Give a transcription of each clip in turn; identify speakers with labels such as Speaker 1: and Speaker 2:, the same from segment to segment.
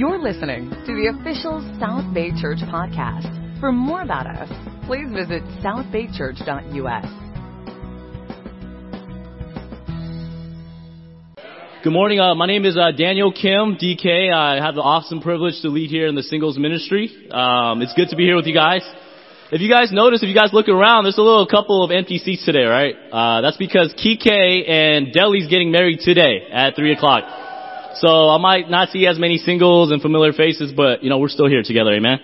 Speaker 1: You're listening to the official South Bay Church podcast. For more about us, please visit southbaychurch.us.
Speaker 2: Good morning. Uh, my name is uh, Daniel Kim, DK. I have the awesome privilege to lead here in the singles ministry. Um, it's good to be here with you guys. If you guys notice, if you guys look around, there's a little couple of empty seats today, right? Uh, that's because Kike and Deli's getting married today at 3 o'clock. So I might not see as many singles and familiar faces, but you know, we're still here together, amen.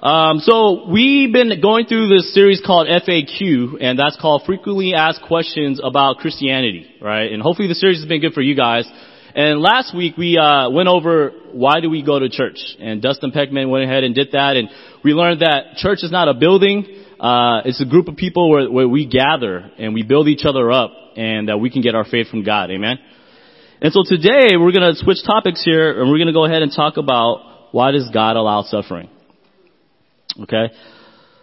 Speaker 2: Um, so we've been going through this series called FAQ, and that's called Frequently Asked Questions About Christianity, right? And hopefully the series has been good for you guys. And last week we uh, went over why do we go to church, and Dustin Peckman went ahead and did that, and we learned that church is not a building; uh, it's a group of people where, where we gather and we build each other up, and that we can get our faith from God. Amen. And so today we're going to switch topics here and we're going to go ahead and talk about why does God allow suffering? Okay?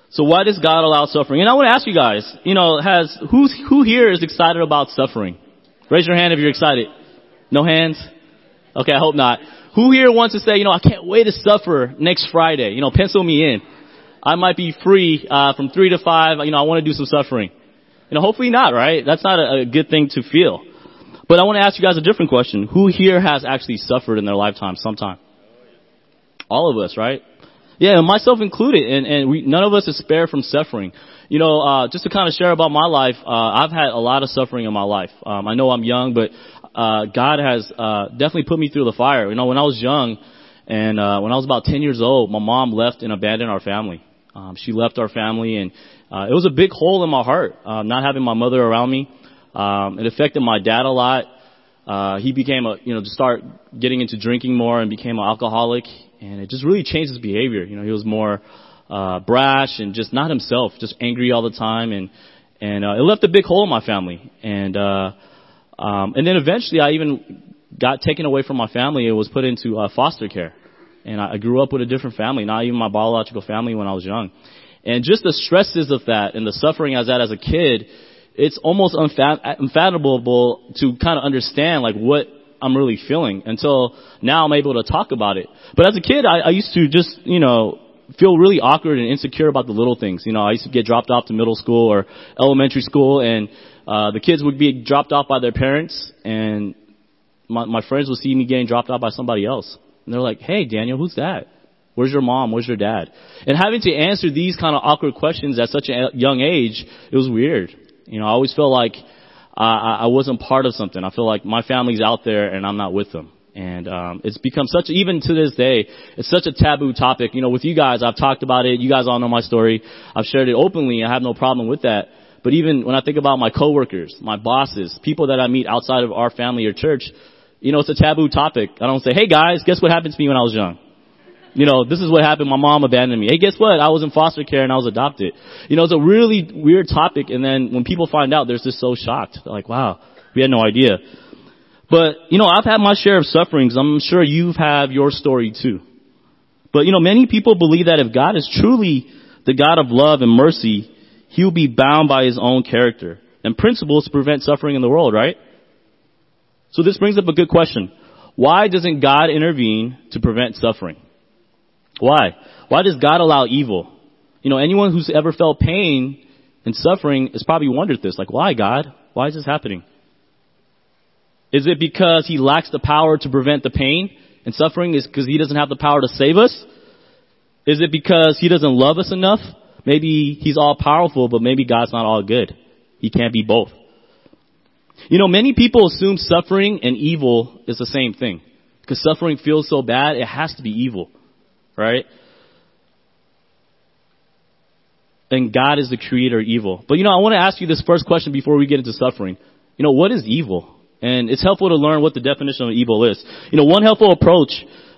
Speaker 2: So why does God allow suffering? And I want to ask you guys, you know, has, who's, who here is excited about suffering? Raise your hand if you're excited. No hands? Okay, I hope not. Who here wants to say, you know, I can't wait to suffer next Friday? You know, pencil me in. I might be free, uh, from three to five. You know, I want to do some suffering. You know, hopefully not, right? That's not a, a good thing to feel. But I want to ask you guys a different question. Who here has actually suffered in their lifetime sometime? All of us, right? Yeah, myself included, and, and we, none of us is spared from suffering. You know, uh, just to kind of share about my life, uh, I've had a lot of suffering in my life. Um, I know I'm young, but uh, God has uh, definitely put me through the fire. You know, when I was young, and uh, when I was about 10 years old, my mom left and abandoned our family. Um, she left our family, and uh, it was a big hole in my heart, uh, not having my mother around me. Um, it affected my dad a lot. Uh, he became a, you know, to start getting into drinking more and became an alcoholic, and it just really changed his behavior. You know, he was more uh, brash and just not himself, just angry all the time, and and uh, it left a big hole in my family. And uh, um, and then eventually, I even got taken away from my family and was put into uh, foster care. And I, I grew up with a different family, not even my biological family when I was young. And just the stresses of that and the suffering I was at as a kid it's almost unfathomable to kind of understand like what I'm really feeling until now I'm able to talk about it. But as a kid, I, I used to just, you know, feel really awkward and insecure about the little things. You know, I used to get dropped off to middle school or elementary school and, uh, the kids would be dropped off by their parents and my, my friends would see me getting dropped off by somebody else. And they're like, hey, Daniel, who's that? Where's your mom? Where's your dad? And having to answer these kind of awkward questions at such a young age, it was weird. You know, I always feel like uh, I wasn't part of something. I feel like my family's out there and I'm not with them. And um, it's become such, even to this day, it's such a taboo topic. You know, with you guys, I've talked about it. You guys all know my story. I've shared it openly. I have no problem with that. But even when I think about my coworkers, my bosses, people that I meet outside of our family or church, you know, it's a taboo topic. I don't say, hey guys, guess what happened to me when I was young? You know, this is what happened. My mom abandoned me. Hey, guess what? I was in foster care and I was adopted. You know, it's a really weird topic. And then when people find out, they're just so shocked. They're like, wow, we had no idea. But, you know, I've had my share of sufferings. I'm sure you've had your story too. But, you know, many people believe that if God is truly the God of love and mercy, He'll be bound by His own character and principles to prevent suffering in the world, right? So this brings up a good question. Why doesn't God intervene to prevent suffering? Why? Why does God allow evil? You know, anyone who's ever felt pain and suffering has probably wondered this. Like, why, God? Why is this happening? Is it because he lacks the power to prevent the pain and suffering? Is because he doesn't have the power to save us? Is it because he doesn't love us enough? Maybe he's all powerful, but maybe God's not all good. He can't be both. You know, many people assume suffering and evil is the same thing. Because suffering feels so bad, it has to be evil right? And God is the creator of evil. But you know, I want to ask you this first question before we get into suffering. You know, what is evil? And it's helpful to learn what the definition of evil is. You know, one helpful approach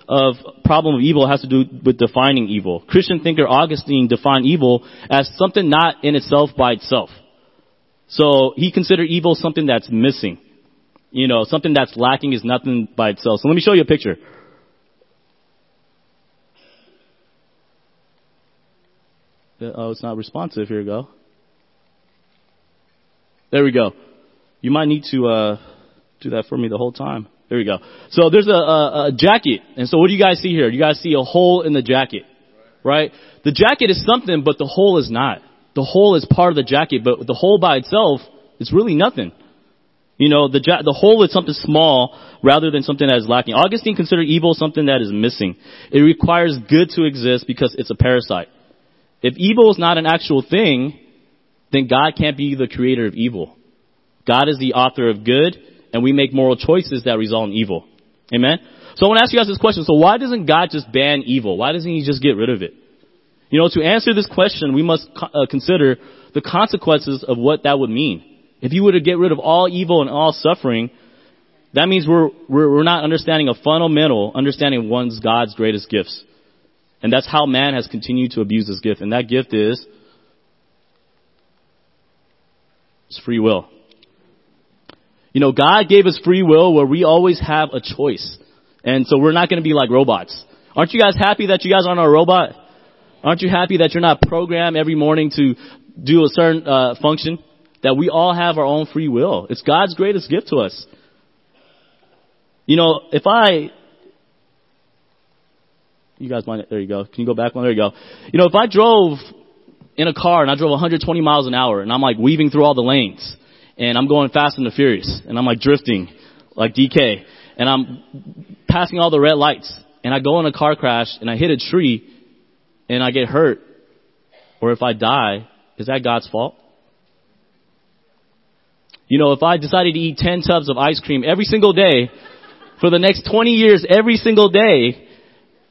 Speaker 2: of problem of evil has to do with defining evil. Christian thinker Augustine defined evil as something not in itself by itself. So he considered evil something that's missing. You know, something that's lacking is nothing by itself. So let me show you a picture. Oh, it's not responsive. Here we go. There we go. You might need to uh, do that for me the whole time. There we go. So there's a, a, a jacket. And so what do you guys see here? You guys see a hole in the jacket. Right? The jacket is something, but the hole is not. The hole is part of the jacket, but the hole by itself is really nothing. You know, the, ja- the hole is something small rather than something that is lacking. Augustine considered evil something that is missing. It requires good to exist because it's a parasite. If evil is not an actual thing, then God can't be the creator of evil. God is the author of good, and we make moral choices that result in evil. Amen? So I want to ask you guys this question. So why doesn't God just ban evil? Why doesn't He just get rid of it? You know, to answer this question, we must uh, consider the consequences of what that would mean. If you were to get rid of all evil and all suffering, that means we're, we're, we're not understanding a fundamental understanding of one's God's greatest gifts. And that's how man has continued to abuse this gift. And that gift is, is free will. You know, God gave us free will where we always have a choice. And so we're not going to be like robots. Aren't you guys happy that you guys aren't a robot? Aren't you happy that you're not programmed every morning to do a certain uh, function? That we all have our own free will. It's God's greatest gift to us. You know, if I, you guys mind, there you go. Can you go back one? There you go. You know, if I drove in a car and I drove 120 miles an hour and I'm like weaving through all the lanes and I'm going fast and the furious and I'm like drifting like DK and I'm passing all the red lights and I go in a car crash and I hit a tree and I get hurt or if I die, is that God's fault? You know, if I decided to eat 10 tubs of ice cream every single day for the next 20 years every single day,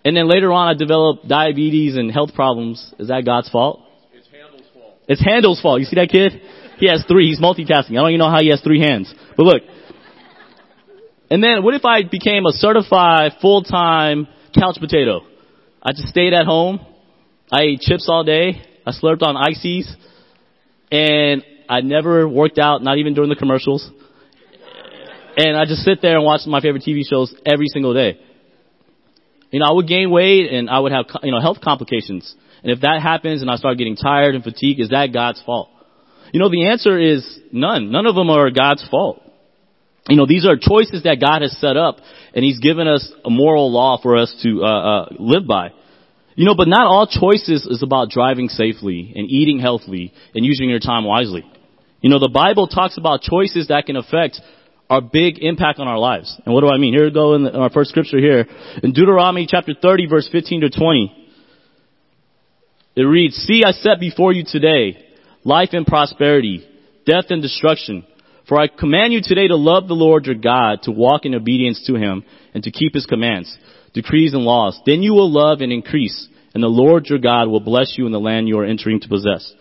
Speaker 2: and then later on I developed diabetes and health problems, is that God's fault?
Speaker 3: It's Handel's fault.
Speaker 2: It's Handel's fault. You see that kid? He has three. He's multitasking. I don't even know how he has three hands. But look. And then what if I became a certified full-time couch potato? I just stayed at home. I ate chips all day. I slurped on ices. And I never worked out, not even during the commercials. And I just sit there and watch my favorite TV shows every single day. You know, I would gain weight and I would have, you know, health complications. And if that happens and I start getting tired and fatigued, is that God's fault? You know, the answer is none. None of them are God's fault. You know, these are choices that God has set up and He's given us a moral law for us to, uh, uh, live by. You know, but not all choices is about driving safely and eating healthily and using your time wisely. You know, the Bible talks about choices that can affect our big impact on our lives. And what do I mean? Here we go in, the, in our first scripture here. In Deuteronomy chapter 30 verse 15 to 20. It reads, See, I set before you today life and prosperity, death and destruction. For I command you today to love the Lord your God, to walk in obedience to him, and to keep his commands, decrees and laws. Then you will love and increase, and the Lord your God will bless you in the land you are entering to possess.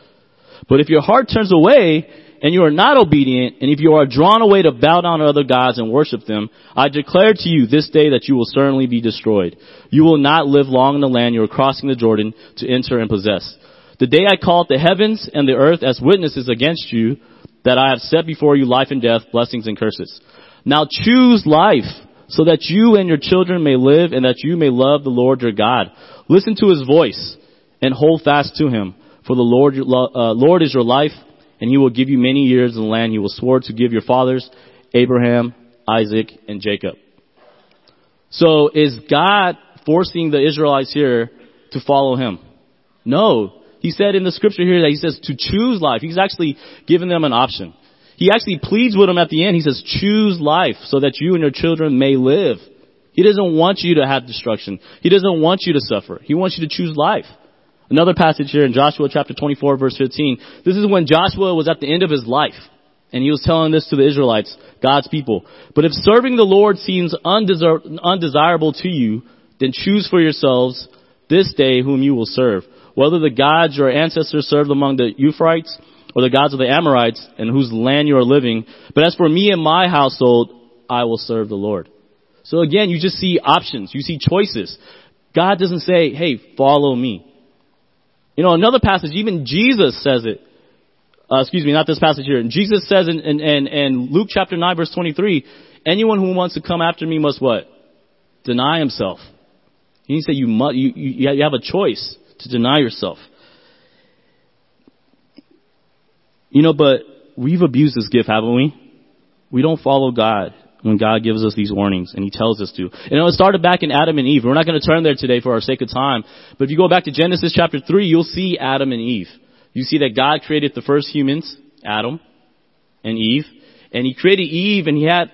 Speaker 2: But if your heart turns away, and you are not obedient, and if you are drawn away to bow down to other gods and worship them, I declare to you this day that you will certainly be destroyed. You will not live long in the land you are crossing the Jordan to enter and possess. The day I called the heavens and the earth as witnesses against you, that I have set before you life and death, blessings and curses. Now choose life, so that you and your children may live and that you may love the Lord your God. Listen to his voice and hold fast to him. For the Lord, uh, Lord is your life, and he will give you many years in the land he will swore to give your fathers, Abraham, Isaac, and Jacob. So is God forcing the Israelites here to follow him? No. He said in the scripture here that he says to choose life. He's actually given them an option. He actually pleads with them at the end. He says, choose life so that you and your children may live. He doesn't want you to have destruction. He doesn't want you to suffer. He wants you to choose life. Another passage here in Joshua chapter 24 verse 15. This is when Joshua was at the end of his life. And he was telling this to the Israelites, God's people. But if serving the Lord seems undesir- undesirable to you, then choose for yourselves this day whom you will serve. Whether the gods your ancestors served among the Euphrates or the gods of the Amorites in whose land you are living. But as for me and my household, I will serve the Lord. So again, you just see options. You see choices. God doesn't say, hey, follow me. You know, another passage, even Jesus says it. Uh, excuse me, not this passage here. Jesus says in, in, in, in Luke chapter 9 verse 23, anyone who wants to come after me must what? Deny himself. He said you must, you, you, you have a choice to deny yourself. You know, but we've abused this gift, haven't we? We don't follow God. When God gives us these warnings and He tells us to. And it started back in Adam and Eve. We're not going to turn there today for our sake of time. But if you go back to Genesis chapter 3, you'll see Adam and Eve. You see that God created the first humans, Adam and Eve. And He created Eve and He had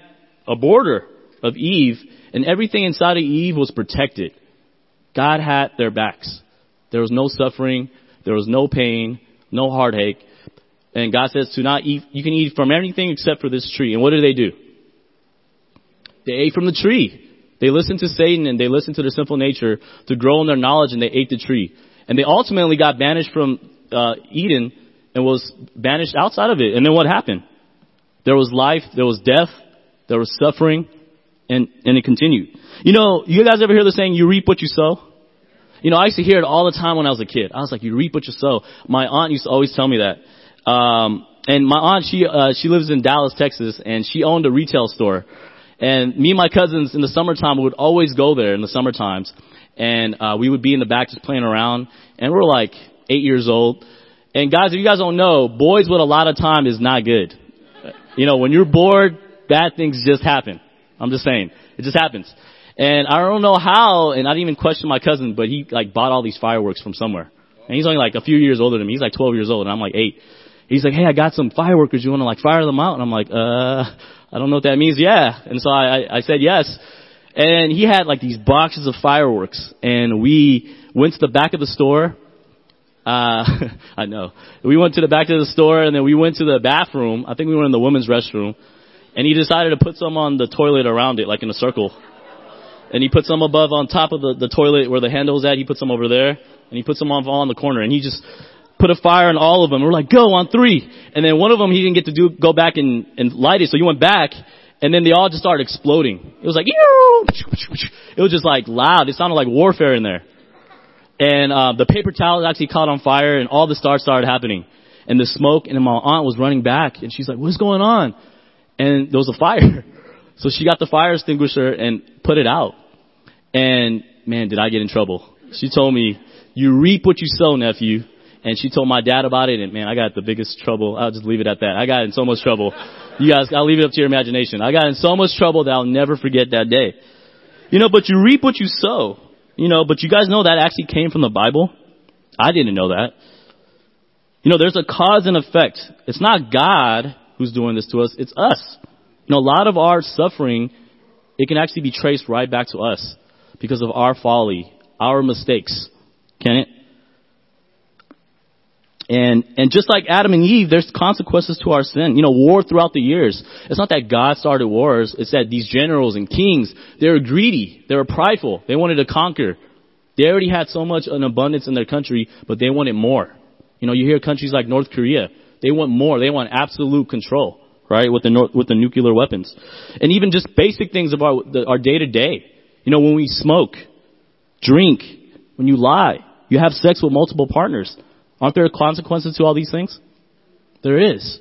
Speaker 2: a border of Eden and everything inside of Eden was protected. God had their backs. There was no suffering. There was no pain, no heartache. And God says to not eat, you can eat from anything except for this tree. And what did they do? They ate from the tree. They listened to Satan and they listened to their sinful nature to grow in their knowledge and they ate the tree. And they ultimately got banished from uh, Eden and was banished outside of it. And then what happened? There was life, there was death, there was suffering, and, and it continued. You know, you guys ever hear the saying, you reap what you sow? You know, I used to hear it all the time when I was a kid. I was like, you reap what you sow. My aunt used to always tell me that. Um, and my aunt, she, uh, she lives in Dallas, Texas, and she owned a retail store. And me and my cousins in the summertime would always go there in the summer times. And, uh, we would be in the back just playing around. And we we're like eight years old. And guys, if you guys don't know, boys with a lot of time is not good. You know, when you're bored, bad things just happen. I'm just saying. It just happens. And I don't know how, and I didn't even question my cousin, but he like bought all these fireworks from somewhere. And he's only like a few years older than me. He's like 12 years old and I'm like 8. He's like, hey, I got some fireworks. You want to like fire them out? And I'm like, uh, I don't know what that means. Yeah. And so I, I, I said yes. And he had like these boxes of fireworks and we went to the back of the store. Uh, I know. We went to the back of the store and then we went to the bathroom. I think we were in the women's restroom and he decided to put some on the toilet around it, like in a circle. And he put some above on top of the, the toilet where the handle was at. He put some over there and he put some on, on the corner and he just put a fire on all of them. We're like, go on three. And then one of them, he didn't get to do, go back and, and light it. So he went back and then they all just started exploding. It was like, it was just like loud. It sounded like warfare in there. And, uh, the paper towels actually caught on fire and all the stars started happening. And the smoke and my aunt was running back and she's like, what's going on? And there was a fire. So she got the fire extinguisher and put it out. And man, did I get in trouble. She told me, you reap what you sow, nephew. And she told my dad about it, and man, I got the biggest trouble. I'll just leave it at that. I got in so much trouble. You guys, I'll leave it up to your imagination. I got in so much trouble that I'll never forget that day. You know, but you reap what you sow. You know, but you guys know that actually came from the Bible? I didn't know that. You know, there's a cause and effect. It's not God who's doing this to us, it's us. You know, a lot of our suffering, it can actually be traced right back to us because of our folly, our mistakes. Can it? And, and just like Adam and Eve, there's consequences to our sin. You know, war throughout the years. It's not that God started wars. It's that these generals and kings, they were greedy. They were prideful. They wanted to conquer. They already had so much an abundance in their country, but they wanted more. You know, you hear countries like North Korea. They want more. They want absolute control, right? With the, with the nuclear weapons. And even just basic things about the, our day to day. You know, when we smoke, drink, when you lie, you have sex with multiple partners. Aren't there consequences to all these things? There is.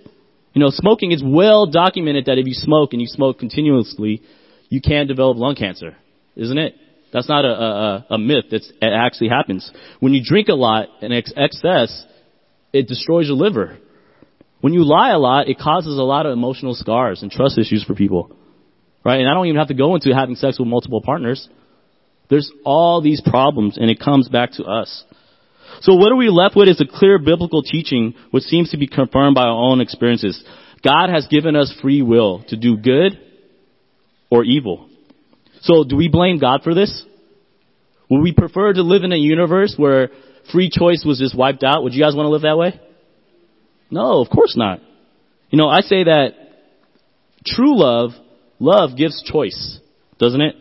Speaker 2: You know, smoking is well documented that if you smoke and you smoke continuously, you can develop lung cancer, isn't it? That's not a, a, a myth. That's, it actually happens. When you drink a lot and ex- excess, it destroys your liver. When you lie a lot, it causes a lot of emotional scars and trust issues for people. Right? And I don't even have to go into having sex with multiple partners. There's all these problems and it comes back to us. So what are we left with is a clear biblical teaching which seems to be confirmed by our own experiences. God has given us free will to do good or evil. So do we blame God for this? Would we prefer to live in a universe where free choice was just wiped out? Would you guys want to live that way? No, of course not. You know, I say that true love, love gives choice, doesn't it?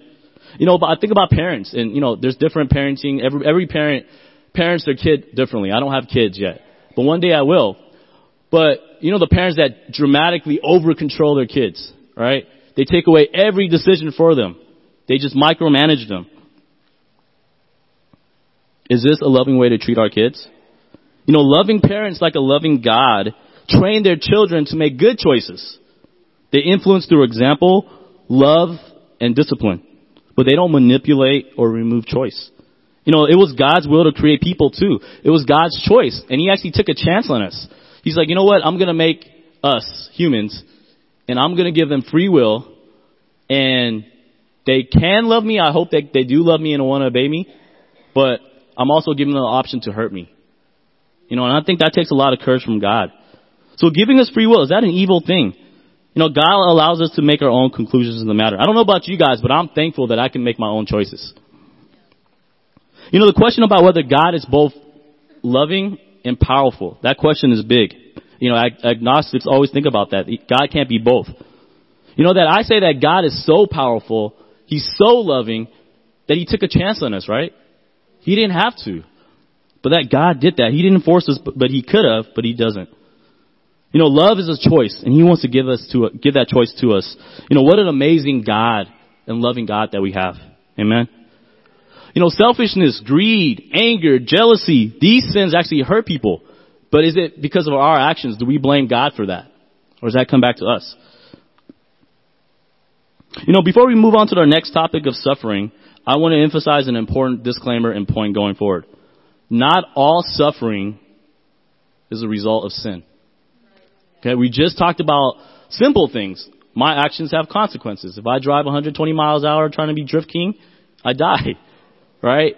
Speaker 2: You know, but I think about parents and, you know, there's different parenting. Every, every parent parents their kid differently. I don't have kids yet, but one day I will. But, you know, the parents that dramatically over control their kids, right? They take away every decision for them. They just micromanage them. Is this a loving way to treat our kids? You know, loving parents like a loving God train their children to make good choices. They influence through example, love, and discipline. But they don't manipulate or remove choice. You know, it was God's will to create people too. It was God's choice. And He actually took a chance on us. He's like, you know what? I'm gonna make us humans and I'm gonna give them free will and they can love me. I hope that they do love me and want to obey me, but I'm also giving them the option to hurt me. You know, and I think that takes a lot of courage from God. So giving us free will, is that an evil thing? You know, God allows us to make our own conclusions in the matter. I don't know about you guys, but I'm thankful that I can make my own choices. You know, the question about whether God is both loving and powerful, that question is big. You know, ag- agnostics always think about that. God can't be both. You know that I say that God is so powerful, He's so loving, that He took a chance on us, right? He didn't have to. But that God did that. He didn't force us, but He could have, but He doesn't. You know, love is a choice, and He wants to give us to give that choice to us. You know, what an amazing God and loving God that we have. Amen. You know, selfishness, greed, anger, jealousy, these sins actually hurt people. But is it because of our actions? Do we blame God for that? Or does that come back to us? You know, before we move on to our next topic of suffering, I want to emphasize an important disclaimer and point going forward. Not all suffering is a result of sin. Okay, we just talked about simple things. My actions have consequences. If I drive 120 miles an hour trying to be drift king, I die. Right?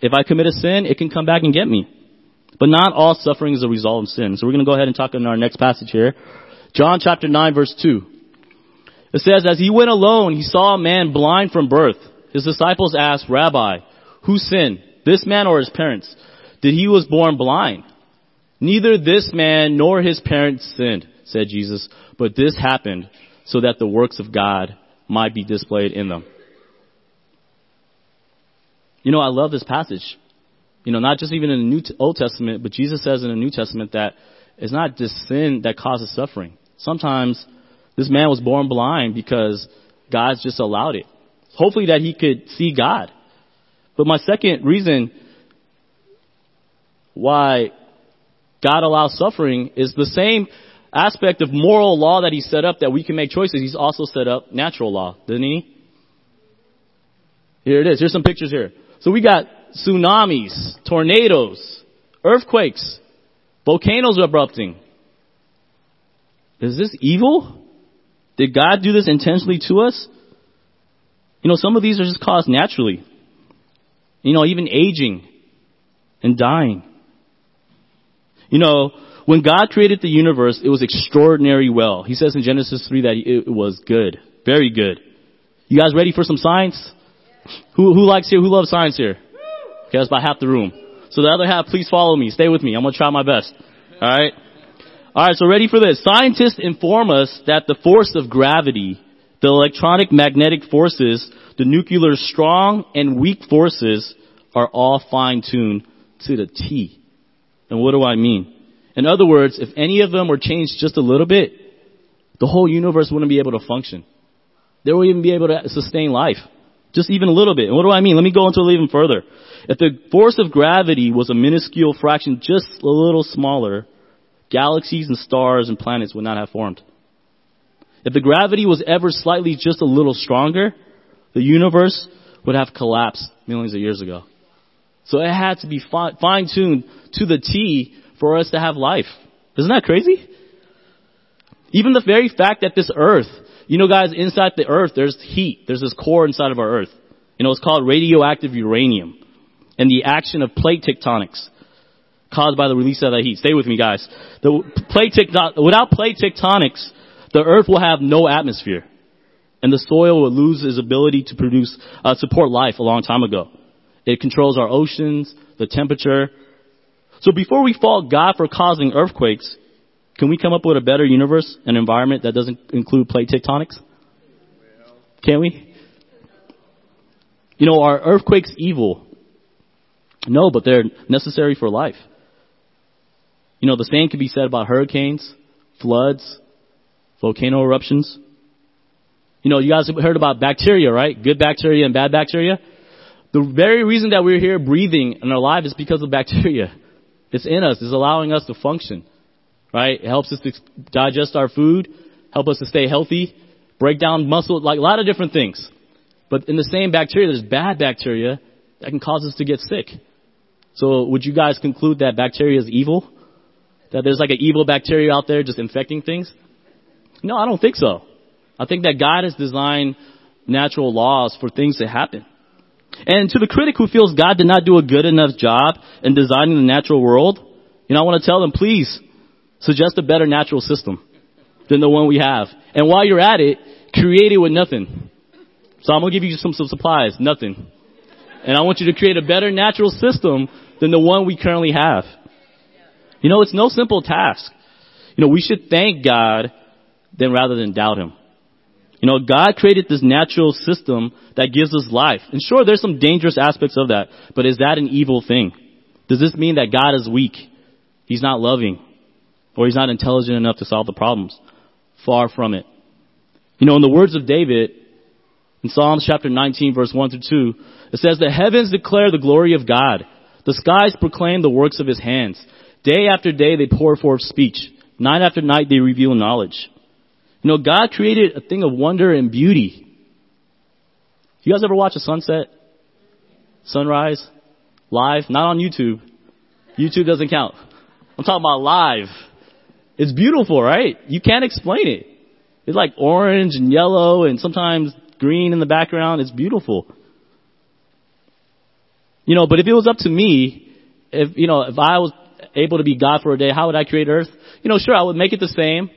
Speaker 2: If I commit a sin, it can come back and get me. But not all suffering is a result of sin. So we're going to go ahead and talk in our next passage here. John chapter 9 verse 2. It says, as he went alone, he saw a man blind from birth. His disciples asked, Rabbi, who sinned, this man or his parents? Did he was born blind? Neither this man nor his parents sinned, said Jesus, but this happened so that the works of God might be displayed in them. You know, I love this passage. You know, not just even in the New Old Testament, but Jesus says in the New Testament that it's not just sin that causes suffering. Sometimes this man was born blind because God's just allowed it. Hopefully that he could see God. But my second reason why God allows suffering is the same aspect of moral law that he set up that we can make choices. He's also set up natural law, didn't he? Here it is. Here's some pictures here. So we got tsunamis, tornadoes, earthquakes, volcanoes erupting. Is this evil? Did God do this intentionally to us? You know, some of these are just caused naturally. You know, even aging and dying. You know, when God created the universe, it was extraordinary well. He says in Genesis 3 that it was good. Very good. You guys ready for some science? Who, who likes here? Who loves science here? Okay, that's about half the room. So the other half, please follow me. Stay with me. I'm gonna try my best. Alright? Alright, so ready for this. Scientists inform us that the force of gravity, the electronic magnetic forces, the nuclear strong and weak forces are all fine tuned to the T. And what do I mean? In other words, if any of them were changed just a little bit, the whole universe wouldn't be able to function. They wouldn't even be able to sustain life. Just even a little bit. And what do I mean? Let me go into it even further. If the force of gravity was a minuscule fraction, just a little smaller, galaxies and stars and planets would not have formed. If the gravity was ever slightly just a little stronger, the universe would have collapsed millions of years ago. So it had to be fine tuned to the T for us to have life. Isn't that crazy? Even the very fact that this earth, you know guys, inside the earth there's heat. There's this core inside of our earth. You know, it's called radioactive uranium. And the action of plate tectonics caused by the release of that heat. Stay with me guys. The plate tecton- without plate tectonics, the earth will have no atmosphere. And the soil will lose its ability to produce, uh, support life a long time ago. It controls our oceans, the temperature. So before we fault God for causing earthquakes, can we come up with a better universe, an environment that doesn't include plate tectonics? Can we? You know, are earthquakes evil? No, but they're necessary for life. You know, the same can be said about hurricanes, floods, volcano eruptions. You know, you guys have heard about bacteria, right? Good bacteria and bad bacteria. The very reason that we're here breathing and alive is because of bacteria. It's in us. It's allowing us to function. Right? It helps us to digest our food, help us to stay healthy, break down muscle, like a lot of different things. But in the same bacteria, there's bad bacteria that can cause us to get sick. So would you guys conclude that bacteria is evil? That there's like an evil bacteria out there just infecting things? No, I don't think so. I think that God has designed natural laws for things to happen. And to the critic who feels God did not do a good enough job in designing the natural world, you know, I want to tell them, please suggest a better natural system than the one we have. And while you're at it, create it with nothing. So I'm going to give you some, some supplies, nothing. And I want you to create a better natural system than the one we currently have. You know, it's no simple task. You know, we should thank God then rather than doubt Him. You know, God created this natural system that gives us life. And sure, there's some dangerous aspects of that, but is that an evil thing? Does this mean that God is weak? He's not loving? Or he's not intelligent enough to solve the problems? Far from it. You know, in the words of David, in Psalms chapter 19 verse 1 through 2, it says, The heavens declare the glory of God. The skies proclaim the works of his hands. Day after day they pour forth speech. Night after night they reveal knowledge. You know, God created a thing of wonder and beauty. You guys ever watch a sunset? Sunrise? Live? Not on YouTube. YouTube doesn't count. I'm talking about live. It's beautiful, right? You can't explain it. It's like orange and yellow and sometimes green in the background. It's beautiful. You know, but if it was up to me, if, you know, if I was able to be God for a day, how would I create earth? You know, sure, I would make it the same.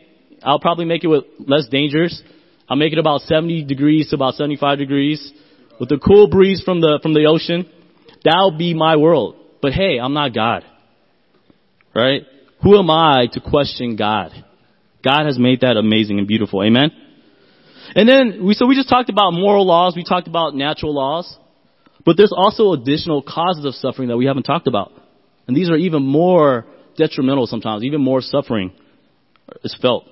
Speaker 2: I'll probably make it with less dangers. I'll make it about 70 degrees to about 75 degrees with a cool breeze from the, from the ocean. That'll be my world. But hey, I'm not God. Right? Who am I to question God? God has made that amazing and beautiful. Amen? And then we, so we just talked about moral laws. We talked about natural laws. But there's also additional causes of suffering that we haven't talked about. And these are even more detrimental sometimes, even more suffering is felt.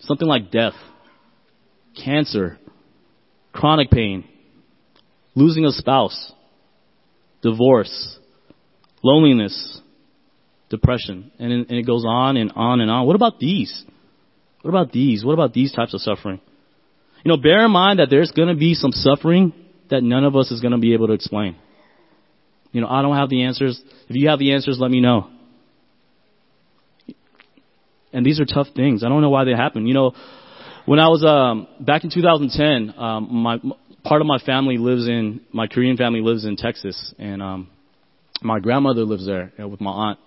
Speaker 2: Something like death, cancer, chronic pain, losing a spouse, divorce, loneliness, depression, and, and it goes on and on and on. What about these? What about these? What about these types of suffering? You know, bear in mind that there's going to be some suffering that none of us is going to be able to explain. You know, I don't have the answers. If you have the answers, let me know. And these are tough things. I don't know why they happen. You know, when I was um, back in 2010, um, my part of my family lives in my Korean family lives in Texas, and um, my grandmother lives there you know, with my aunt.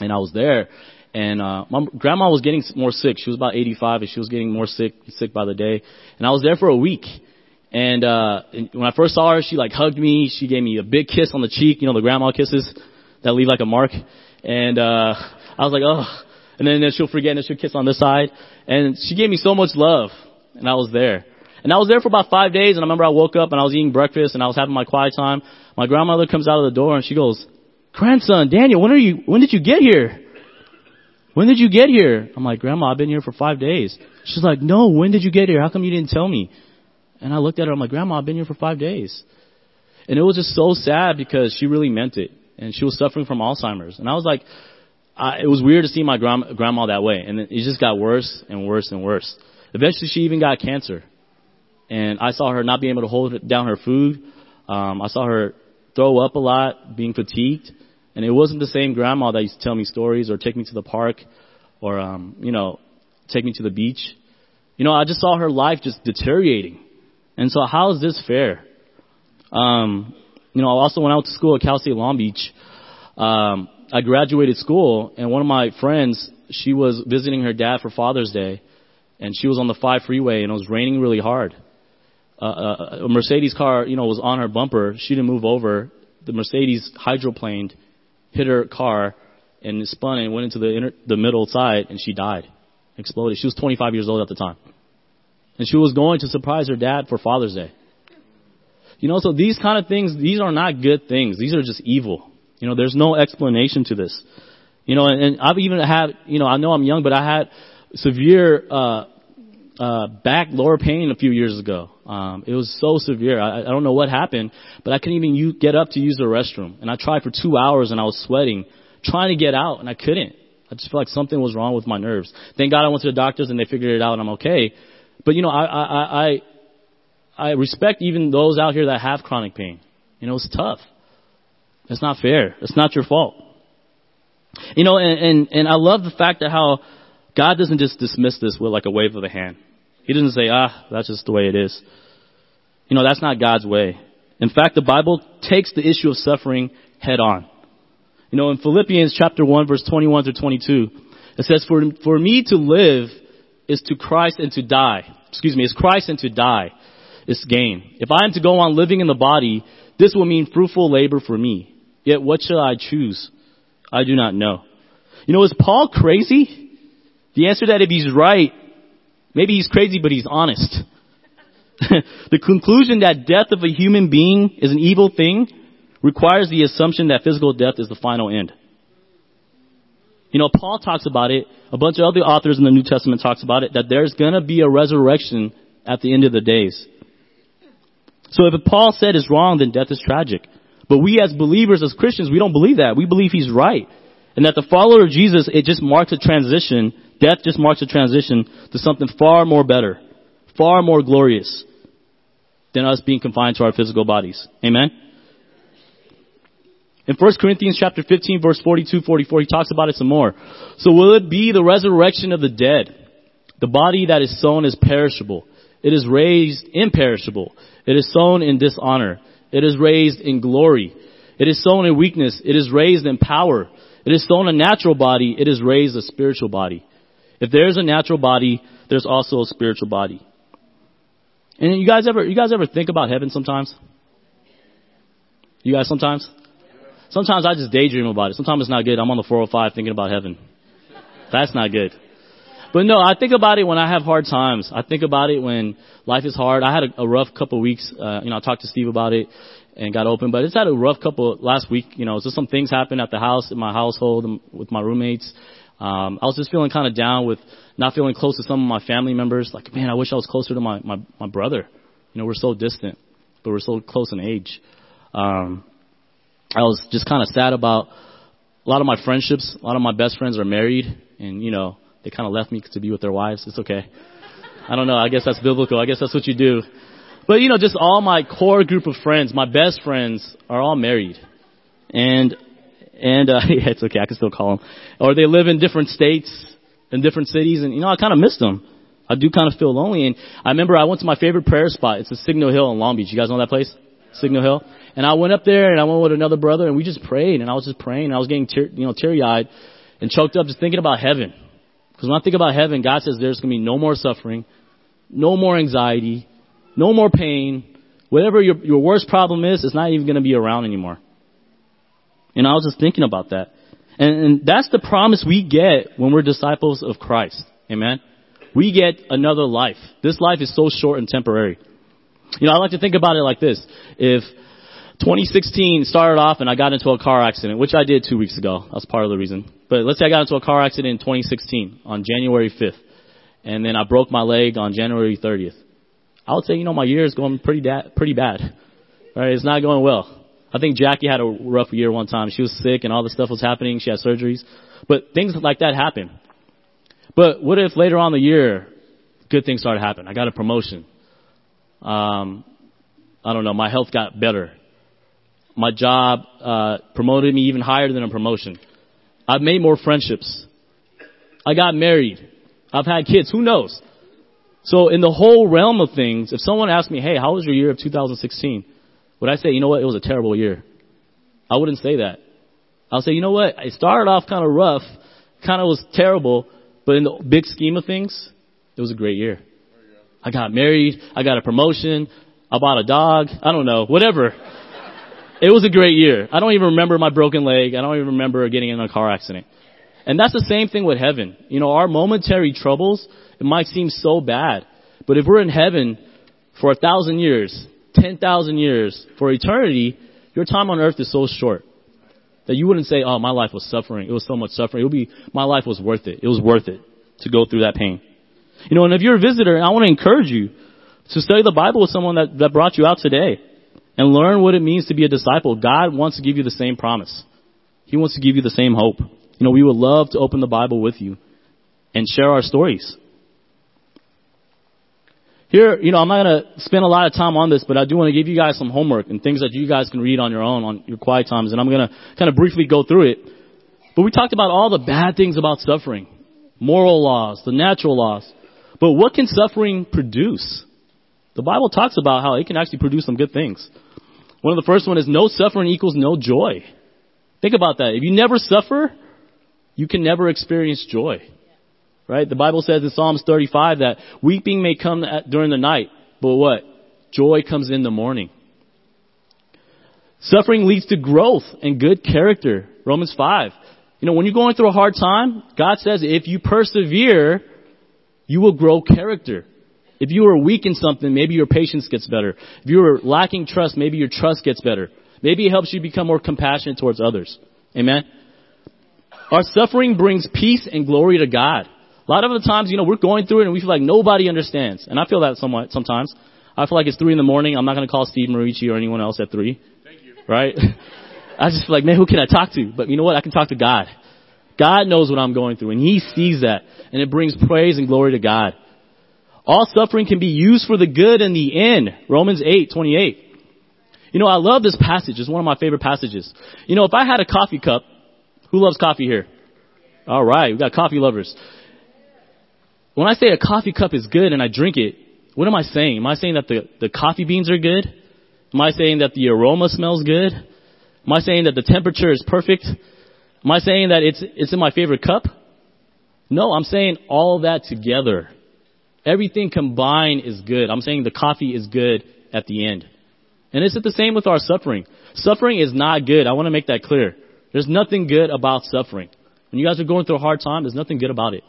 Speaker 2: And I was there, and uh, my grandma was getting more sick. She was about 85, and she was getting more sick, sick by the day. And I was there for a week. And uh and when I first saw her, she like hugged me. She gave me a big kiss on the cheek, you know, the grandma kisses that leave like a mark. And uh I was like, oh. And then, then she'll forget and she'll kiss on this side. And she gave me so much love. And I was there. And I was there for about five days. And I remember I woke up and I was eating breakfast and I was having my quiet time. My grandmother comes out of the door and she goes, grandson, Daniel, when are you, when did you get here? When did you get here? I'm like, grandma, I've been here for five days. She's like, no, when did you get here? How come you didn't tell me? And I looked at her, I'm like, Grandma, I've been here for five days. And it was just so sad because she really meant it. And she was suffering from Alzheimer's. And I was like, I, it was weird to see my grandma, grandma that way. And it just got worse and worse and worse. Eventually she even got cancer. And I saw her not being able to hold down her food. Um, I saw her throw up a lot, being fatigued. And it wasn't the same grandma that used to tell me stories or take me to the park or, um, you know, take me to the beach. You know, I just saw her life just deteriorating. And so how is this fair? Um, you know, I also went to school at Cal State Long Beach, um, I graduated school and one of my friends, she was visiting her dad for Father's Day and she was on the 5 freeway and it was raining really hard. Uh, uh, a Mercedes car, you know, was on her bumper. She didn't move over. The Mercedes hydroplaned, hit her car, and spun and went into the inner, the middle side, and she died, exploded. She was 25 years old at the time. And she was going to surprise her dad for Father's Day. You know, so these kind of things, these are not good things. These are just evil. You know, there's no explanation to this. You know, and, and I've even had, you know, I know I'm young, but I had severe, uh, uh, back lower pain a few years ago. Um, it was so severe. I, I don't know what happened, but I couldn't even u- get up to use the restroom. And I tried for two hours and I was sweating, trying to get out, and I couldn't. I just felt like something was wrong with my nerves. Thank God I went to the doctors and they figured it out and I'm okay. But you know, I, I, I, I respect even those out here that have chronic pain. You know, it's tough. It's not fair. It's not your fault. You know, and, and, and I love the fact that how God doesn't just dismiss this with like a wave of the hand. He doesn't say, ah, that's just the way it is. You know, that's not God's way. In fact, the Bible takes the issue of suffering head on. You know, in Philippians chapter 1 verse 21 through 22, it says, for, for me to live is to Christ and to die. Excuse me, is Christ and to die is gain. If I am to go on living in the body, this will mean fruitful labor for me. Yet what shall I choose? I do not know. You know, is Paul crazy? The answer that if he's right, maybe he's crazy, but he's honest. the conclusion that death of a human being is an evil thing requires the assumption that physical death is the final end. You know, Paul talks about it, a bunch of other authors in the New Testament talks about it, that there's gonna be a resurrection at the end of the days. So if Paul said is wrong, then death is tragic. But we as believers, as Christians, we don't believe that. We believe he's right. And that the follower of Jesus, it just marks a transition. Death just marks a transition to something far more better, far more glorious than us being confined to our physical bodies. Amen? In 1 Corinthians chapter 15 verse 42, 44, he talks about it some more. So will it be the resurrection of the dead? The body that is sown is perishable. It is raised imperishable. It is sown in dishonor. It is raised in glory. It is sown in weakness. It is raised in power. It is sown a natural body. It is raised a spiritual body. If there's a natural body, there's also a spiritual body. And you guys ever, you guys ever think about heaven sometimes? You guys sometimes? Sometimes I just daydream about it. Sometimes it's not good. I'm on the 405 thinking about heaven. That's not good. But no, I think about it when I have hard times. I think about it when life is hard. I had a, a rough couple of weeks. Uh, you know, I talked to Steve about it and got open, but it's had a rough couple last week. You know, just some things happened at the house, in my household, with my roommates. Um, I was just feeling kind of down with not feeling close to some of my family members. Like, man, I wish I was closer to my my, my brother. You know, we're so distant, but we're so close in age. Um, I was just kind of sad about a lot of my friendships. A lot of my best friends are married, and you know they kind of left me to be with their wives. It's okay. I don't know. I guess that's biblical. I guess that's what you do. But you know, just all my core group of friends, my best friends, are all married, and and uh, yeah, it's okay. I can still call them. Or they live in different states, in different cities, and you know, I kind of miss them. I do kind of feel lonely. And I remember I went to my favorite prayer spot. It's a Signal Hill in Long Beach. You guys know that place? Signal Hill. And I went up there and I went with another brother and we just prayed and I was just praying and I was getting tear, you know, teary eyed and choked up just thinking about heaven. Because when I think about heaven, God says there's going to be no more suffering, no more anxiety, no more pain. Whatever your, your worst problem is, it's not even going to be around anymore. And I was just thinking about that. And, and that's the promise we get when we're disciples of Christ. Amen. We get another life. This life is so short and temporary. You know, I like to think about it like this. If 2016 started off and I got into a car accident, which I did two weeks ago. That's part of the reason. But let's say I got into a car accident in 2016 on January 5th. And then I broke my leg on January 30th. I would say, you know, my year is going pretty da- pretty bad. Right? It's not going well. I think Jackie had a rough year one time. She was sick and all this stuff was happening. She had surgeries. But things like that happen. But what if later on the year, good things started happening? I got a promotion. Um, I don't know. My health got better my job uh, promoted me even higher than a promotion. I've made more friendships. I got married. I've had kids. Who knows? So in the whole realm of things, if someone asked me, hey, how was your year of 2016? Would I say, you know what, it was a terrible year? I wouldn't say that. I'll say, you know what, it started off kind of rough, kind of was terrible, but in the big scheme of things, it was a great year. I got married, I got a promotion, I bought a dog, I don't know, whatever. It was a great year. I don't even remember my broken leg. I don't even remember getting in a car accident. And that's the same thing with heaven. You know, our momentary troubles, it might seem so bad. But if we're in heaven for a thousand years, ten thousand years, for eternity, your time on earth is so short that you wouldn't say, oh, my life was suffering. It was so much suffering. It would be, my life was worth it. It was worth it to go through that pain. You know, and if you're a visitor, I want to encourage you to study the Bible with someone that, that brought you out today and learn what it means to be a disciple. God wants to give you the same promise. He wants to give you the same hope. You know, we would love to open the Bible with you and share our stories. Here, you know, I'm not going to spend a lot of time on this, but I do want to give you guys some homework and things that you guys can read on your own on your quiet times, and I'm going to kind of briefly go through it. But we talked about all the bad things about suffering. Moral laws, the natural laws. But what can suffering produce? the Bible talks about how it can actually produce some good things. One of the first one is no suffering equals no joy. Think about that. If you never suffer, you can never experience joy. Right? The Bible says in Psalms 35 that weeping may come during the night, but what? Joy comes in the morning. Suffering leads to growth and good character. Romans 5. You know, when you're going through a hard time, God says if you persevere, you will grow character. If you are weak in something, maybe your patience gets better. If you are lacking trust, maybe your trust gets better. Maybe it helps you become more compassionate towards others. Amen? Our suffering brings peace and glory to God. A lot of the times, you know, we're going through it and we feel like nobody understands. And I feel that somewhat sometimes. I feel like it's three in the morning. I'm not going to call Steve Marici or anyone else at three. Thank you. Right? I just feel like, man, who can I talk to? But you know what? I can talk to God. God knows what I'm going through and He sees that. And it brings praise and glory to God. All suffering can be used for the good in the end. Romans 8, 28. You know, I love this passage. It's one of my favorite passages. You know, if I had a coffee cup, who loves coffee here? All right, we got coffee lovers. When I say a coffee cup is good and I drink it, what am I saying? Am I saying that the, the coffee beans are good? Am I saying that the aroma smells good? Am I saying that the temperature is perfect? Am I saying that it's, it's in my favorite cup? No, I'm saying all that together. Everything combined is good. I'm saying the coffee is good at the end. And is it the same with our suffering? Suffering is not good. I want to make that clear. There's nothing good about suffering. When you guys are going through a hard time, there's nothing good about it.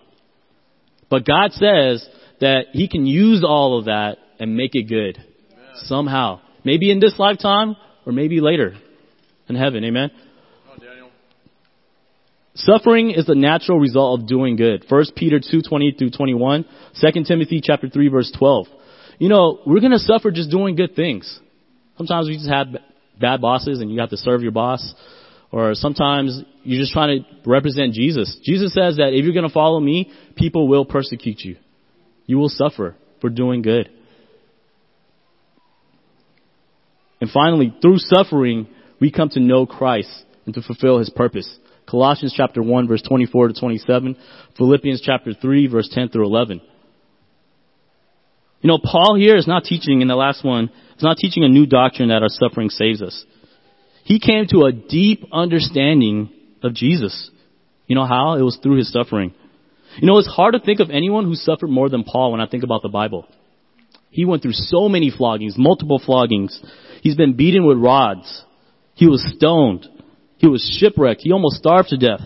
Speaker 2: But God says that He can use all of that and make it good. Somehow. Maybe in this lifetime or maybe later in heaven. Amen. Suffering is the natural result of doing good. 1 Peter 2, 20 through 21. 2 Timothy chapter 3 verse 12. You know, we're gonna suffer just doing good things. Sometimes we just have bad bosses and you have to serve your boss. Or sometimes you're just trying to represent Jesus. Jesus says that if you're gonna follow me, people will persecute you. You will suffer for doing good. And finally, through suffering, we come to know Christ and to fulfill His purpose. Colossians chapter 1 verse 24 to 27, Philippians chapter 3 verse 10 through 11. You know, Paul here is not teaching in the last one, he's not teaching a new doctrine that our suffering saves us. He came to a deep understanding of Jesus. You know how? It was through his suffering. You know, it's hard to think of anyone who suffered more than Paul when I think about the Bible. He went through so many floggings, multiple floggings. He's been beaten with rods. He was stoned. He was shipwrecked. He almost starved to death.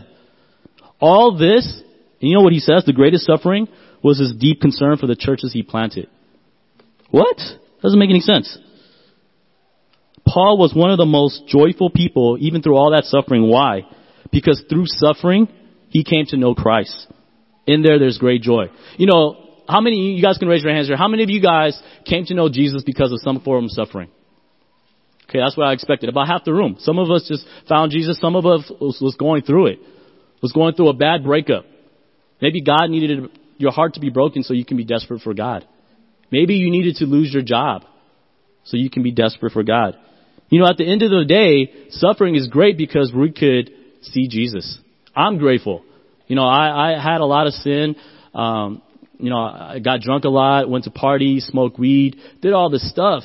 Speaker 2: All this, and you know what he says? The greatest suffering was his deep concern for the churches he planted. What? Doesn't make any sense. Paul was one of the most joyful people even through all that suffering. Why? Because through suffering, he came to know Christ. In there, there's great joy. You know, how many, you guys can raise your hands here, how many of you guys came to know Jesus because of some form of suffering? Okay, that's what I expected. About half the room. Some of us just found Jesus. Some of us was, was going through it. Was going through a bad breakup. Maybe God needed your heart to be broken so you can be desperate for God. Maybe you needed to lose your job so you can be desperate for God. You know, at the end of the day, suffering is great because we could see Jesus. I'm grateful. You know, I, I had a lot of sin. Um, you know, I got drunk a lot, went to parties, smoked weed, did all this stuff.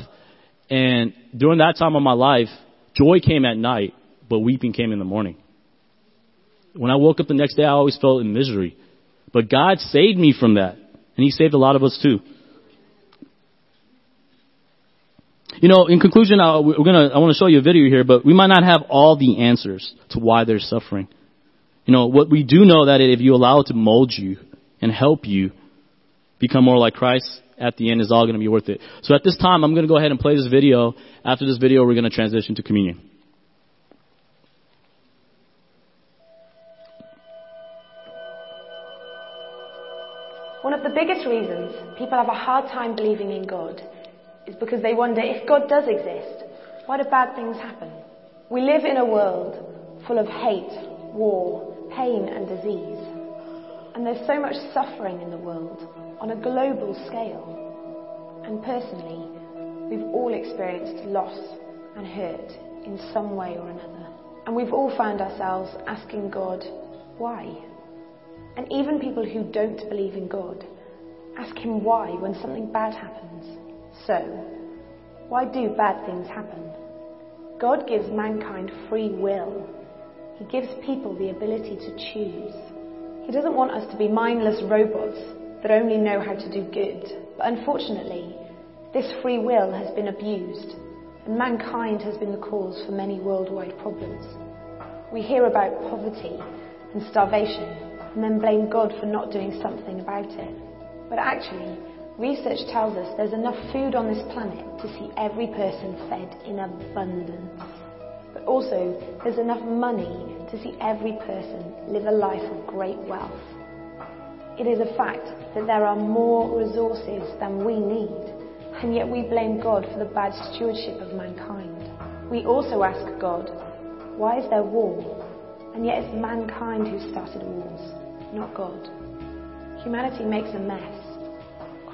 Speaker 2: And during that time of my life, joy came at night, but weeping came in the morning. When I woke up the next day, I always felt in misery. But God saved me from that. And He saved a lot of us too. You know, in conclusion, uh, we're gonna, I want to show you a video here, but we might not have all the answers to why they're suffering. You know, what we do know that if you allow it to mold you and help you become more like Christ, at the end is all going to be worth it. So at this time, I'm going to go ahead and play this video. After this video, we're going to transition to communion.
Speaker 3: One of the biggest reasons people have a hard time believing in God is because they wonder if God does exist, why do bad things happen? We live in a world full of hate, war, pain, and disease. And there's so much suffering in the world on a global scale. And personally, we've all experienced loss and hurt in some way or another. And we've all found ourselves asking God, why? And even people who don't believe in God ask Him why when something bad happens. So, why do bad things happen? God gives mankind free will. He gives people the ability to choose. He doesn't want us to be mindless robots that only know how to do good. But unfortunately, this free will has been abused, and mankind has been the cause for many worldwide problems. We hear about poverty and starvation, and then blame God for not doing something about it. But actually, research tells us there's enough food on this planet to see every person fed in abundance. But also, there's enough money to see every person live a life of great wealth. It is a fact that there are more resources than we need, and yet we blame God for the bad stewardship of mankind. We also ask God, why is there war? And yet it's mankind who started wars, not God. Humanity makes a mess,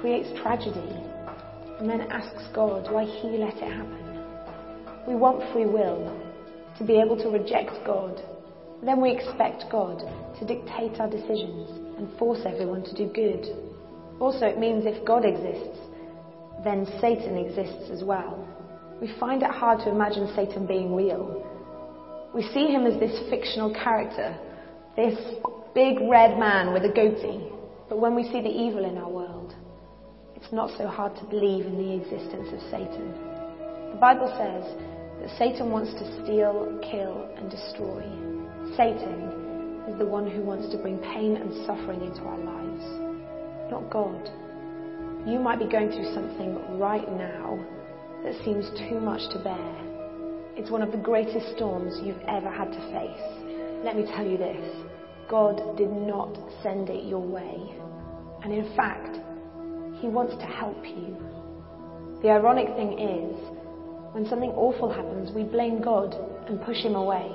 Speaker 3: creates tragedy, and then asks God why He let it happen. We want free will, to be able to reject God. Then we expect God to dictate our decisions and force everyone to do good. Also, it means if God exists, then Satan exists as well. We find it hard to imagine Satan being real. We see him as this fictional character, this big red man with a goatee. But when we see the evil in our world, it's not so hard to believe in the existence of Satan. The Bible says that Satan wants to steal, kill, and destroy. Satan is the one who wants to bring pain and suffering into our lives, not God. You might be going through something right now that seems too much to bear. It's one of the greatest storms you've ever had to face. Let me tell you this God did not send it your way. And in fact, He wants to help you. The ironic thing is, when something awful happens, we blame God and push Him away,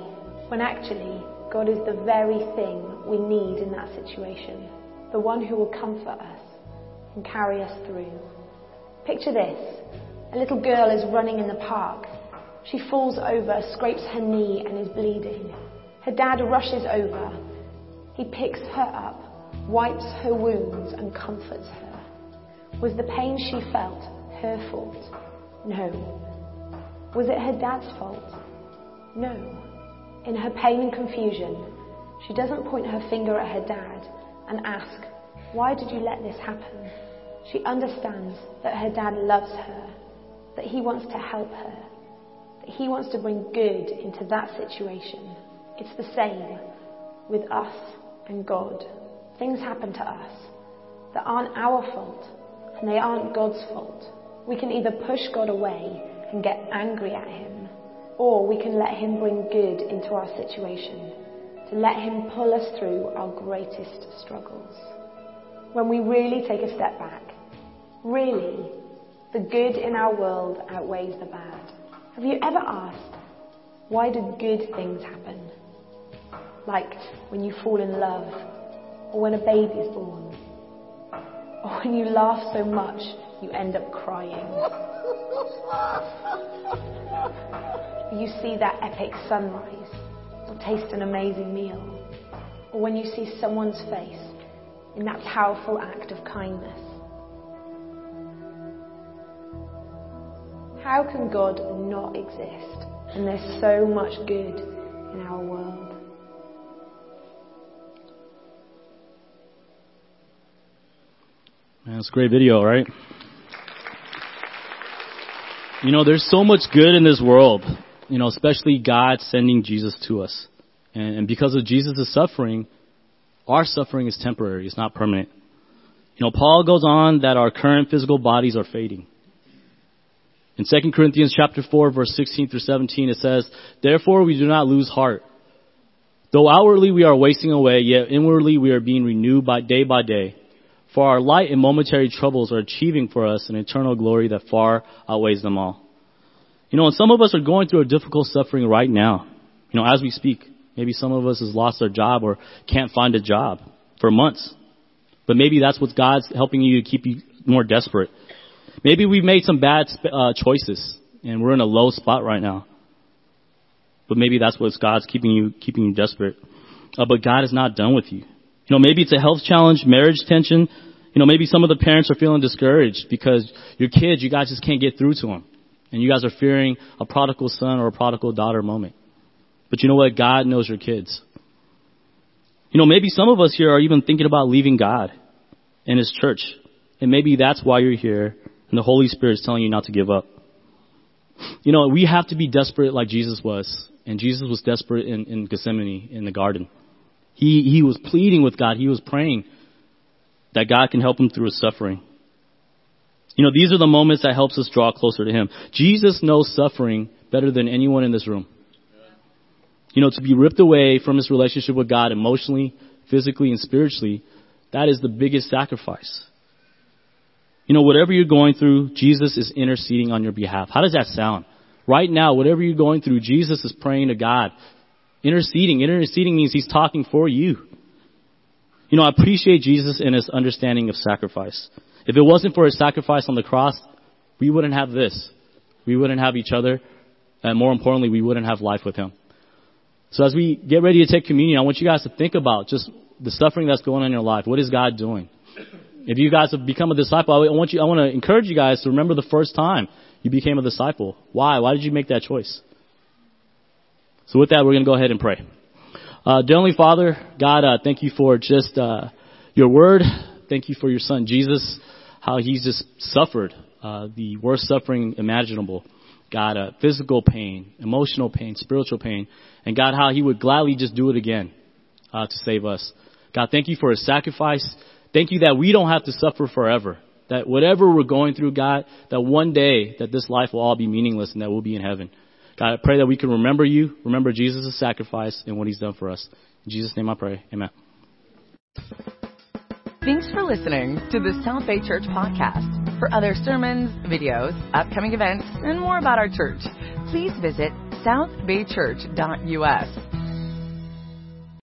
Speaker 3: when actually, God is the very thing we need in that situation, the one who will comfort us and carry us through. Picture this a little girl is running in the park. She falls over, scrapes her knee, and is bleeding. Her dad rushes over. He picks her up, wipes her wounds, and comforts her. Was the pain she felt her fault? No. Was it her dad's fault? No. In her pain and confusion, she doesn't point her finger at her dad and ask, Why did you let this happen? She understands that her dad loves her, that he wants to help her, that he wants to bring good into that situation. It's the same with us and God. Things happen to us that aren't our fault and they aren't God's fault. We can either push God away and get angry at him or we can let Him bring good into our situation, to let Him pull us through our greatest struggles. When we really take a step back, really, the good in our world outweighs the bad. Have you ever asked, why do good things happen? Like when you fall in love, or when a baby is born, or when you laugh so much you end up crying. you see that epic sunrise, or taste an amazing meal, or when you see someone's face in that powerful act of kindness. How can God not exist when there's so much good in our world?
Speaker 2: It's a great video, right? You know, there's so much good in this world you know, especially God sending Jesus to us. And, and because of Jesus' suffering, our suffering is temporary, it's not permanent. You know, Paul goes on that our current physical bodies are fading. In 2 Corinthians chapter 4 verse 16 through 17 it says, Therefore we do not lose heart. Though outwardly we are wasting away, yet inwardly we are being renewed by day by day. For our light and momentary troubles are achieving for us an eternal glory that far outweighs them all. You know, and some of us are going through a difficult suffering right now. You know, as we speak. Maybe some of us has lost their job or can't find a job for months. But maybe that's what God's helping you to keep you more desperate. Maybe we've made some bad uh, choices and we're in a low spot right now. But maybe that's what God's keeping you keeping you desperate. Uh, but God is not done with you. You know, maybe it's a health challenge, marriage tension, You know, maybe some of the parents are feeling discouraged because your kids, you guys just can't get through to them. And you guys are fearing a prodigal son or a prodigal daughter moment. But you know what? God knows your kids. You know, maybe some of us here are even thinking about leaving God and His church. And maybe that's why you're here and the Holy Spirit is telling you not to give up. You know, we have to be desperate like Jesus was. And Jesus was desperate in, in Gethsemane in the garden. He, he was pleading with God. He was praying that God can help him through his suffering. You know, these are the moments that helps us draw closer to him. Jesus knows suffering better than anyone in this room. You know, to be ripped away from his relationship with God emotionally, physically, and spiritually, that is the biggest sacrifice. You know, whatever you're going through, Jesus is interceding on your behalf. How does that sound? Right now, whatever you're going through, Jesus is praying to God. Interceding. Interceding means he's talking for you. You know, I appreciate Jesus and his understanding of sacrifice. If it wasn't for his sacrifice on the cross, we wouldn't have this. We wouldn't have each other. And more importantly, we wouldn't have life with him. So as we get ready to take communion, I want you guys to think about just the suffering that's going on in your life. What is God doing? If you guys have become a disciple, I want you, I want to encourage you guys to remember the first time you became a disciple. Why? Why did you make that choice? So with that, we're going to go ahead and pray. Uh, Heavenly Father, God, uh, thank you for just uh, your word. Thank you for your son Jesus, how he's just suffered uh, the worst suffering imaginable. God, uh, physical pain, emotional pain, spiritual pain, and God, how he would gladly just do it again uh, to save us. God, thank you for his sacrifice. Thank you that we don't have to suffer forever. That whatever we're going through, God, that one day that this life will all be meaningless and that we'll be in heaven. God, I pray that we can remember you, remember Jesus' sacrifice and what he's done for us. In Jesus' name I pray. Amen.
Speaker 1: Thanks for listening to the South Bay Church podcast. For other sermons, videos, upcoming events, and more about our church, please visit southbaychurch.us.